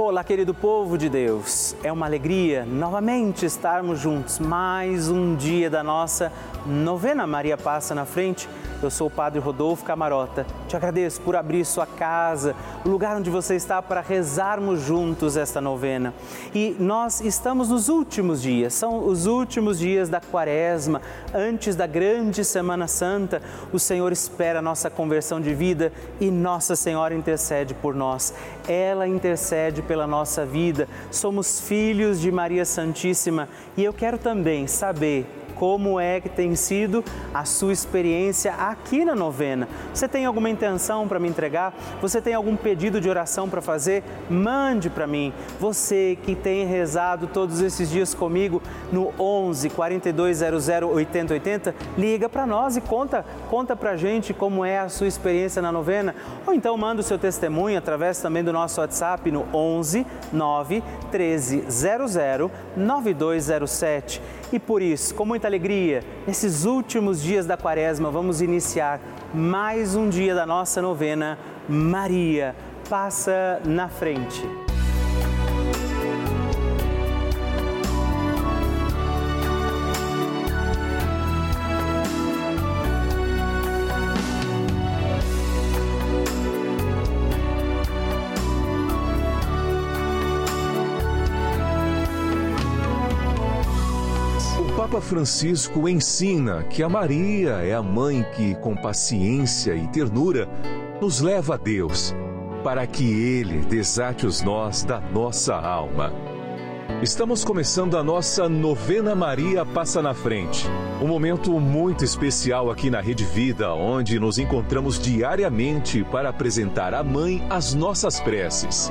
Olá, querido povo de Deus. É uma alegria novamente estarmos juntos. Mais um dia da nossa novena Maria Passa na Frente. Eu sou o Padre Rodolfo Camarota. Te agradeço por abrir sua casa, o lugar onde você está para rezarmos juntos esta novena. E nós estamos nos últimos dias, são os últimos dias da Quaresma, antes da grande Semana Santa. O Senhor espera a nossa conversão de vida e Nossa Senhora intercede por nós. Ela intercede pela nossa vida. Somos filhos de Maria Santíssima e eu quero também saber como é que tem sido a sua experiência aqui na novena. Você tem alguma intenção para me entregar? Você tem algum pedido de oração para fazer? Mande para mim. Você que tem rezado todos esses dias comigo no 11 4200 8080, liga para nós e conta, conta para gente como é a sua experiência na novena. Ou então manda o seu testemunho através também do nosso WhatsApp no 11 9 13 00 9207. E por isso, com muita alegria, nesses últimos dias da quaresma, vamos iniciar mais um dia da nossa novena. Maria, passa na frente. Papa Francisco ensina que a Maria é a mãe que, com paciência e ternura, nos leva a Deus, para que Ele desate os nós da nossa alma. Estamos começando a nossa novena Maria Passa na Frente. Um momento muito especial aqui na Rede Vida, onde nos encontramos diariamente para apresentar à Mãe as nossas preces.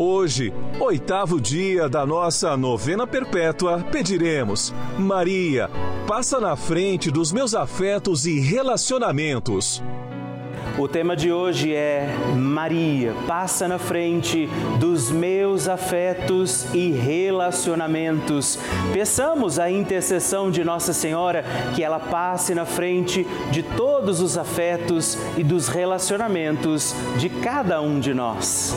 Hoje, oitavo dia da nossa novena perpétua, pediremos: Maria, passa na frente dos meus afetos e relacionamentos. O tema de hoje é Maria, passa na frente dos meus afetos e relacionamentos. Peçamos a intercessão de Nossa Senhora que ela passe na frente de todos os afetos e dos relacionamentos de cada um de nós.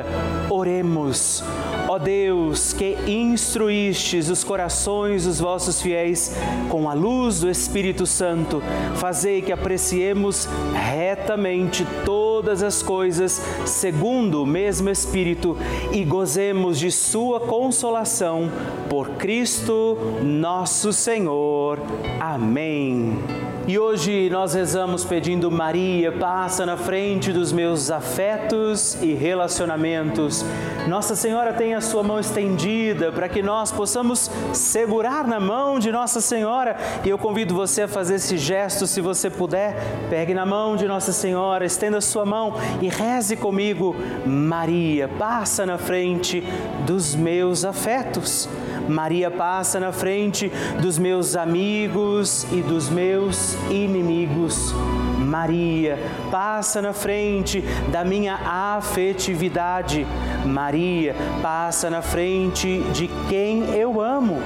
Oremos. Ó Deus, que instruístes os corações dos vossos fiéis com a luz do Espírito Santo, fazei que apreciemos retamente todas as coisas segundo o mesmo Espírito e gozemos de Sua consolação por Cristo nosso Senhor. Amém. E hoje nós rezamos pedindo Maria, passa na frente dos meus afetos e relacionamentos. Nossa Senhora tem a sua mão estendida para que nós possamos segurar na mão de Nossa Senhora. E eu convido você a fazer esse gesto, se você puder. Pegue na mão de Nossa Senhora, estenda a sua mão e reze comigo. Maria, passa na frente dos meus afetos. Maria passa na frente dos meus amigos e dos meus inimigos. Maria, passa na frente da minha afetividade. Maria, passa na frente de quem eu amo.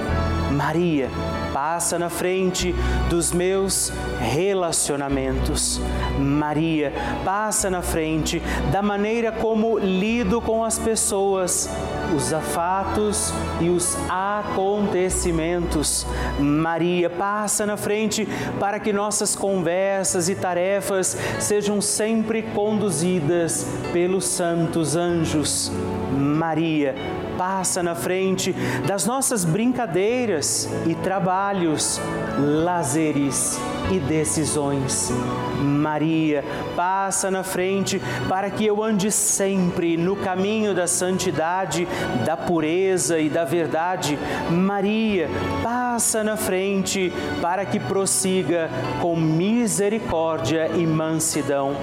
Maria, passa na frente dos meus relacionamentos. Maria, passa na frente da maneira como lido com as pessoas, os afatos e os acontecimentos. Maria, passa na frente para que nossas conversas e tarefas sejam sempre conduzidas pelos santos anjos. Maria, passa na frente das nossas brincadeiras e trabalhos, lazeres e decisões. Maria, passa na frente para que eu ande sempre no caminho da santidade, da pureza e da verdade. Maria, passa na frente para que prossiga com misericórdia e mansidão.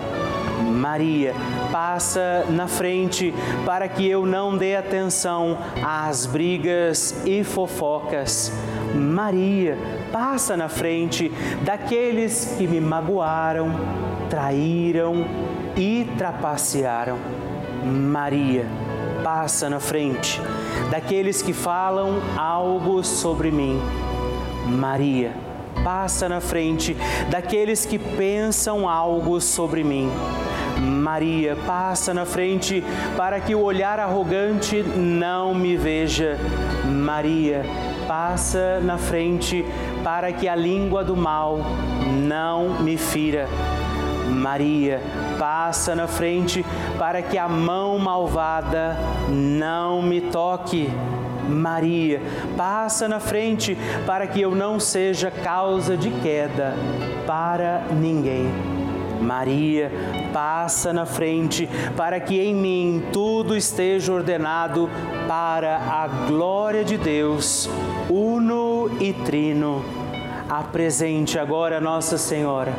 Maria, passa na frente para que eu não dê atenção às brigas e fofocas. Maria, passa na frente daqueles que me magoaram, traíram e trapacearam. Maria, passa na frente daqueles que falam algo sobre mim. Maria, passa na frente daqueles que pensam algo sobre mim. Maria, passa na frente para que o olhar arrogante não me veja. Maria, passa na frente para que a língua do mal não me fira. Maria, passa na frente para que a mão malvada não me toque. Maria, passa na frente para que eu não seja causa de queda para ninguém. Maria, passa na frente para que em mim tudo esteja ordenado para a glória de Deus, uno e trino. Apresente agora Nossa Senhora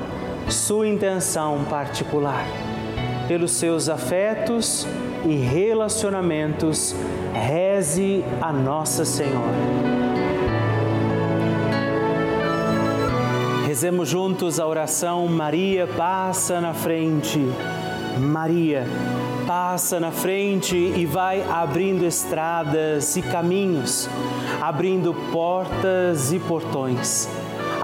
sua intenção particular. Pelos seus afetos e relacionamentos, reze a Nossa Senhora. Rezemos juntos a oração Maria passa na frente. Maria passa na frente e vai abrindo estradas e caminhos, abrindo portas e portões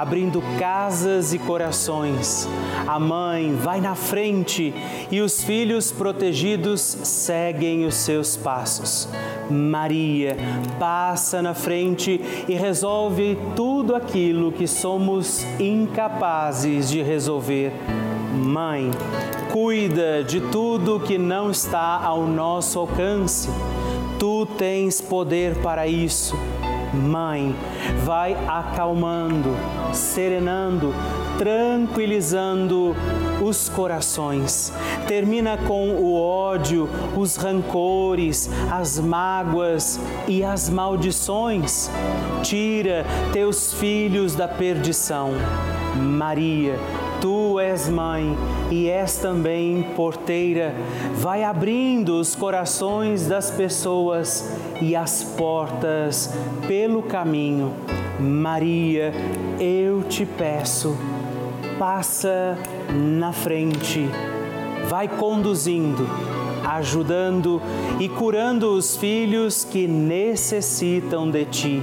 abrindo casas e corações. A mãe vai na frente e os filhos protegidos seguem os seus passos. Maria passa na frente e resolve tudo aquilo que somos incapazes de resolver. Mãe, cuida de tudo que não está ao nosso alcance. Tu tens poder para isso Mãe, vai acalmando, serenando, tranquilizando os corações. Termina com o ódio, os rancores, as mágoas e as maldições. Tira teus filhos da perdição. Maria, Tu és mãe e és também porteira. Vai abrindo os corações das pessoas e as portas pelo caminho. Maria, eu te peço, passa na frente, vai conduzindo, ajudando e curando os filhos que necessitam de ti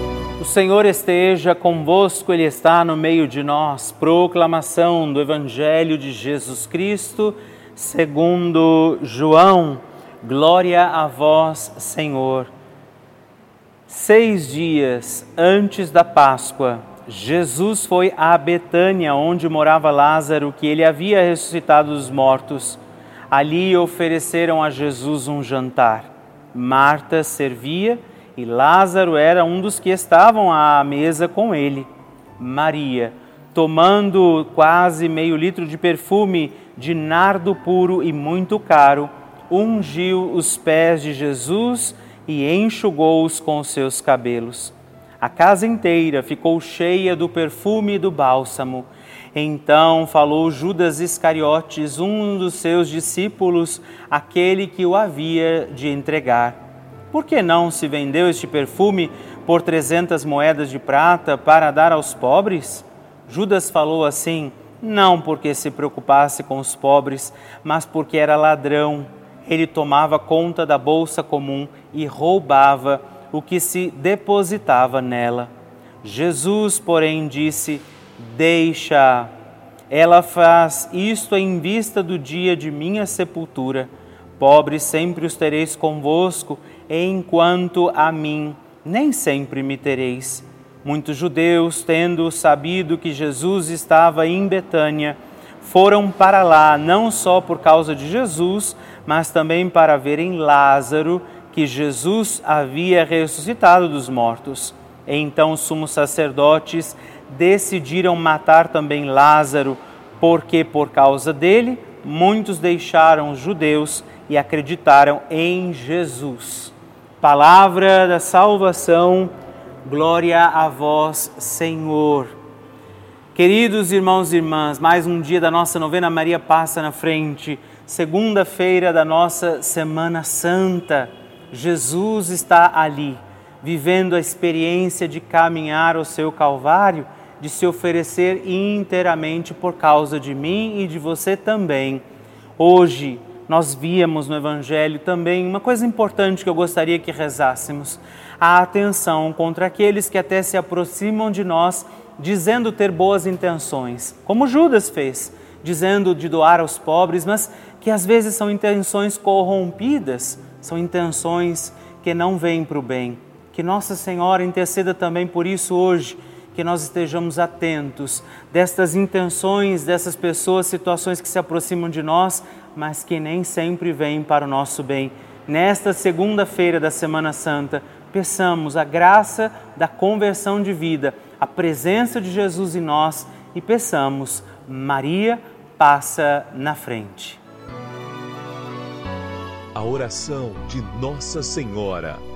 O Senhor esteja convosco, Ele está no meio de nós. Proclamação do Evangelho de Jesus Cristo, segundo João. Glória a vós, Senhor. Seis dias antes da Páscoa, Jesus foi a Betânia, onde morava Lázaro, que ele havia ressuscitado dos mortos. Ali ofereceram a Jesus um jantar. Marta servia e Lázaro era um dos que estavam à mesa com ele. Maria, tomando quase meio litro de perfume de nardo puro e muito caro, ungiu os pés de Jesus e enxugou-os com seus cabelos. A casa inteira ficou cheia do perfume do bálsamo. Então falou Judas Iscariotes, um dos seus discípulos, aquele que o havia de entregar. Por que não se vendeu este perfume por trezentas moedas de prata para dar aos pobres? Judas falou assim, não porque se preocupasse com os pobres, mas porque era ladrão. Ele tomava conta da bolsa comum e roubava o que se depositava nela. Jesus, porém, disse: Deixa. Ela faz isto em vista do dia de minha sepultura. Pobres sempre os tereis convosco, enquanto a mim nem sempre me tereis. Muitos judeus, tendo sabido que Jesus estava em Betânia, foram para lá não só por causa de Jesus, mas também para verem Lázaro, que Jesus havia ressuscitado dos mortos. Então os sumos sacerdotes decidiram matar também Lázaro, porque por causa dele muitos deixaram os judeus e acreditaram em Jesus. Palavra da salvação, glória a vós, Senhor. Queridos irmãos e irmãs, mais um dia da nossa novena Maria passa na frente, segunda-feira da nossa Semana Santa. Jesus está ali, vivendo a experiência de caminhar o seu Calvário, de se oferecer inteiramente por causa de mim e de você também. Hoje, nós víamos no Evangelho também uma coisa importante que eu gostaria que rezássemos: a atenção contra aqueles que até se aproximam de nós dizendo ter boas intenções, como Judas fez, dizendo de doar aos pobres, mas que às vezes são intenções corrompidas, são intenções que não vêm para o bem. Que Nossa Senhora interceda também por isso hoje que nós estejamos atentos destas intenções dessas pessoas, situações que se aproximam de nós, mas que nem sempre vêm para o nosso bem. Nesta segunda-feira da Semana Santa, peçamos a graça da conversão de vida, a presença de Jesus em nós e peçamos, Maria, passa na frente. A oração de Nossa Senhora.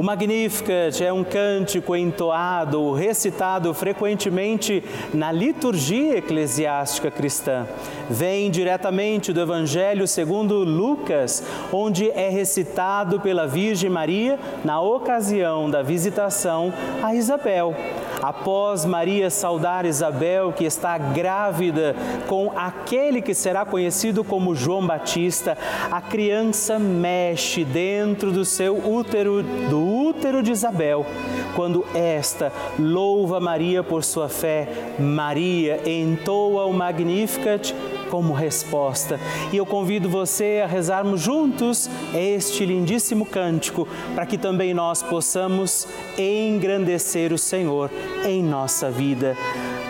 O Magnificat é um cântico entoado, recitado frequentemente na liturgia eclesiástica cristã. Vem diretamente do Evangelho segundo Lucas, onde é recitado pela Virgem Maria na ocasião da visitação a Isabel. Após Maria saudar Isabel, que está grávida com aquele que será conhecido como João Batista, a criança mexe dentro do seu útero do útero de Isabel. Quando esta louva Maria por sua fé, Maria entoa o Magnificat como resposta. E eu convido você a rezarmos juntos este lindíssimo cântico, para que também nós possamos engrandecer o Senhor em nossa vida.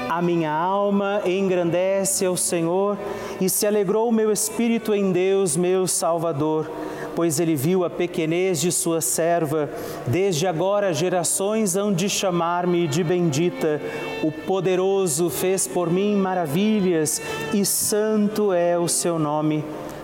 A minha alma engrandece ao Senhor e se alegrou o meu espírito em Deus, meu Salvador pois ele viu a pequenez de sua serva. Desde agora gerações hão de chamar-me de bendita. O poderoso fez por mim maravilhas e santo é o seu nome.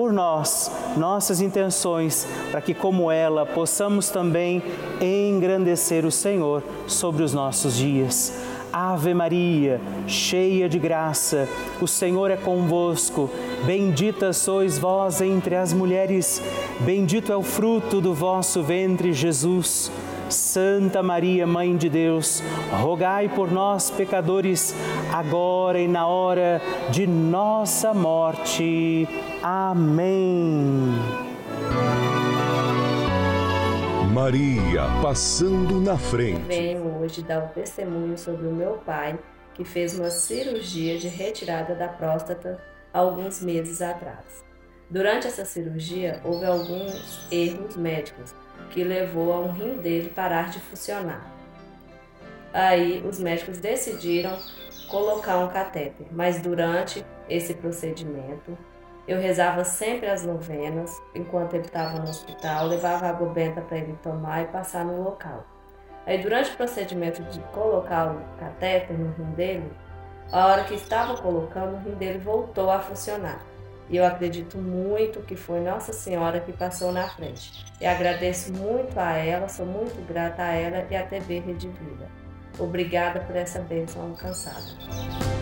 por nós, nossas intenções, para que, como ela, possamos também engrandecer o Senhor sobre os nossos dias. Ave Maria, cheia de graça, o Senhor é convosco. Bendita sois vós entre as mulheres, bendito é o fruto do vosso ventre, Jesus. Santa Maria, Mãe de Deus, rogai por nós, pecadores, agora e na hora de nossa morte. Amém. Maria passando na frente. Venho hoje dar o um testemunho sobre o meu pai, que fez uma cirurgia de retirada da próstata alguns meses atrás. Durante essa cirurgia, houve alguns erros médicos que levou a um rim dele parar de funcionar. Aí os médicos decidiram colocar um catéter, mas durante esse procedimento eu rezava sempre as novenas enquanto ele estava no hospital, levava água benta para ele tomar e passar no local. Aí durante o procedimento de colocar o catéter no rim dele, a hora que estava colocando, o rim dele voltou a funcionar. E eu acredito muito que foi Nossa Senhora que passou na frente. E agradeço muito a ela, sou muito grata a ela e à TV Rede Vida. Obrigada por essa bênção alcançada.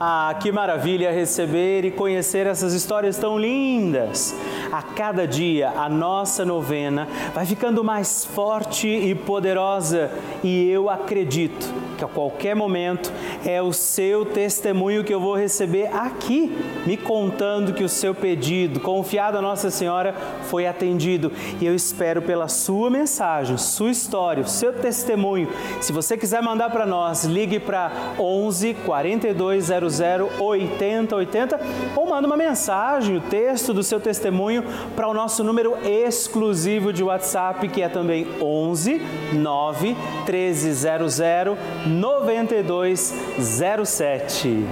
Ah, que maravilha receber e conhecer essas histórias tão lindas. A cada dia a nossa novena vai ficando mais forte e poderosa e eu acredito que a qualquer momento é o seu testemunho que eu vou receber aqui, me contando que o seu pedido, confiado a Nossa Senhora, foi atendido. E eu espero pela sua mensagem, sua história, o seu testemunho. Se você quiser mandar para nós, ligue para 11 4200 8080 ou manda uma mensagem, o texto do seu testemunho para o nosso número exclusivo de WhatsApp, que é também 11 9 1300 9207.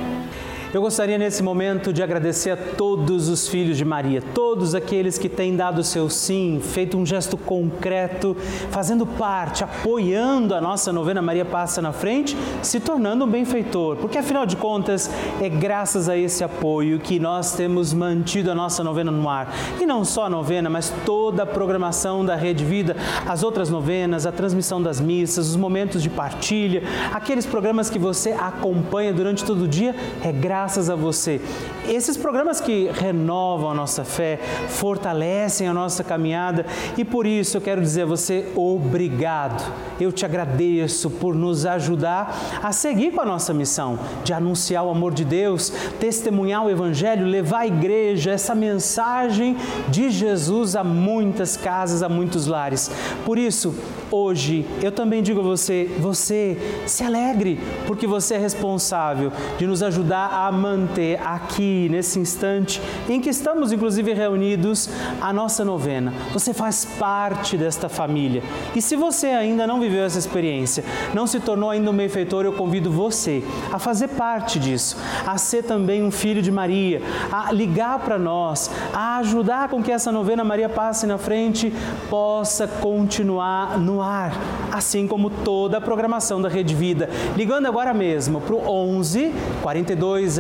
Eu gostaria nesse momento de agradecer a todos os filhos de Maria, todos aqueles que têm dado seu sim, feito um gesto concreto, fazendo parte, apoiando a nossa novena Maria Passa na Frente, se tornando um benfeitor, porque afinal de contas é graças a esse apoio que nós temos mantido a nossa novena no ar. E não só a novena, mas toda a programação da Rede Vida, as outras novenas, a transmissão das missas, os momentos de partilha, aqueles programas que você acompanha durante todo o dia, é graças graças a você. Esses programas que renovam a nossa fé, fortalecem a nossa caminhada e por isso eu quero dizer a você obrigado. Eu te agradeço por nos ajudar a seguir com a nossa missão de anunciar o amor de Deus, testemunhar o Evangelho, levar à igreja essa mensagem de Jesus a muitas casas, a muitos lares. Por isso, hoje eu também digo a você: você se alegre, porque você é responsável de nos ajudar a manter aqui, nesse instante em que estamos, inclusive, reunidos, a nossa novena. Você faz parte desta família. E se você ainda não viveu essa experiência, não se tornou ainda um benfeitor, eu convido você a fazer parte disso, a ser também um filho de Maria, a ligar para nós, a ajudar com que essa novena Maria passe na frente possa continuar no ar, assim como toda a programação da Rede Vida. Ligando agora mesmo para o 11 42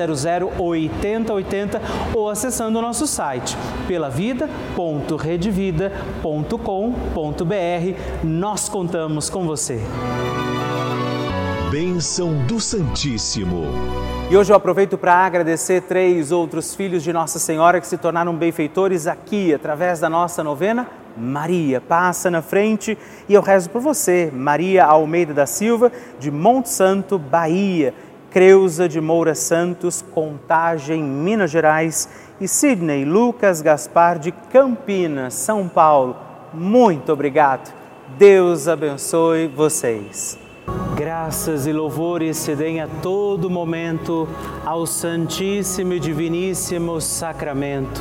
8080 ou acessando o nosso site pelavida.redevida.com.br. Nós contamos com você. Bênção do Santíssimo. E hoje eu aproveito para agradecer três outros filhos de Nossa Senhora que se tornaram benfeitores aqui através da nossa novena. Maria, passa na frente e eu rezo por você, Maria Almeida da Silva, de Monte Santo, Bahia. Creuza de Moura Santos, Contagem, Minas Gerais e Sidney Lucas Gaspar de Campinas, São Paulo. Muito obrigado. Deus abençoe vocês. Graças e louvores se deem a todo momento ao Santíssimo e Diviníssimo Sacramento.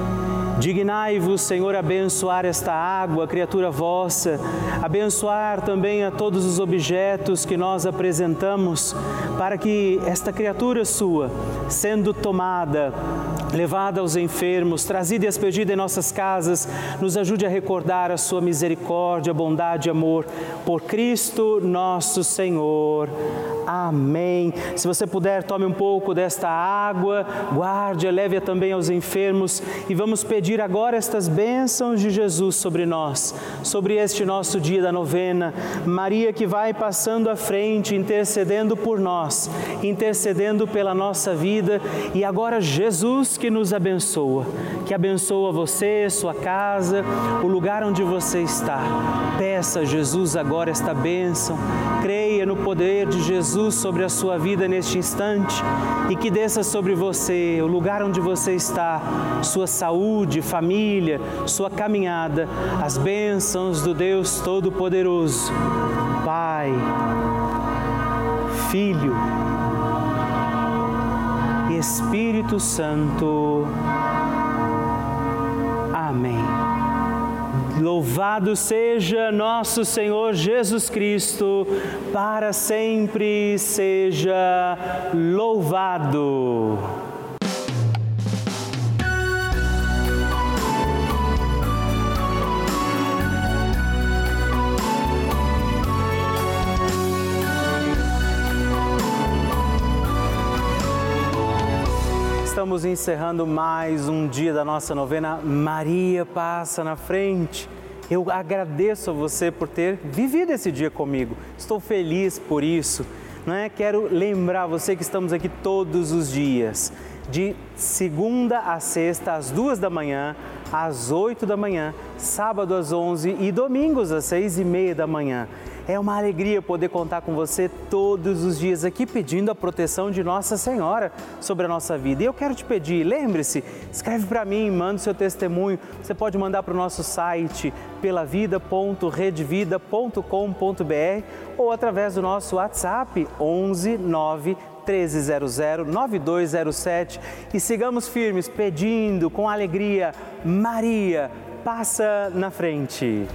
Dignai-vos, Senhor, abençoar esta água, criatura vossa, abençoar também a todos os objetos que nós apresentamos, para que esta criatura sua, sendo tomada, levada aos enfermos, trazida e expedida em nossas casas, nos ajude a recordar a sua misericórdia, bondade e amor. Por Cristo nosso Senhor. Amém. Se você puder, tome um pouco desta água, guarde, leve-a também aos enfermos e vamos pedir agora estas bênçãos de Jesus sobre nós, sobre este nosso dia da novena. Maria que vai passando à frente, intercedendo por nós, intercedendo pela nossa vida e agora Jesus que nos abençoa, que abençoa você, sua casa, o lugar onde você está. Peça a Jesus agora esta bênção, creia no poder de Jesus sobre a sua vida neste instante e que desça sobre você, o lugar onde você está, sua saúde, família, sua caminhada, as bênçãos do Deus Todo-Poderoso. Pai, Filho, Espírito Santo. Amém. Louvado seja nosso Senhor Jesus Cristo, para sempre seja louvado. Estamos encerrando mais um dia da nossa novena Maria Passa na Frente. Eu agradeço a você por ter vivido esse dia comigo. Estou feliz por isso. Não é? Quero lembrar você que estamos aqui todos os dias, de segunda a sexta, às duas da manhã, às oito da manhã, sábado às onze e domingos às seis e meia da manhã. É uma alegria poder contar com você todos os dias aqui pedindo a proteção de Nossa Senhora sobre a nossa vida. E eu quero te pedir, lembre-se, escreve para mim, manda o seu testemunho. Você pode mandar para o nosso site pelavida.redvida.com.br ou através do nosso WhatsApp 11 9 1300 9207 e sigamos firmes pedindo com alegria, Maria, passa na frente.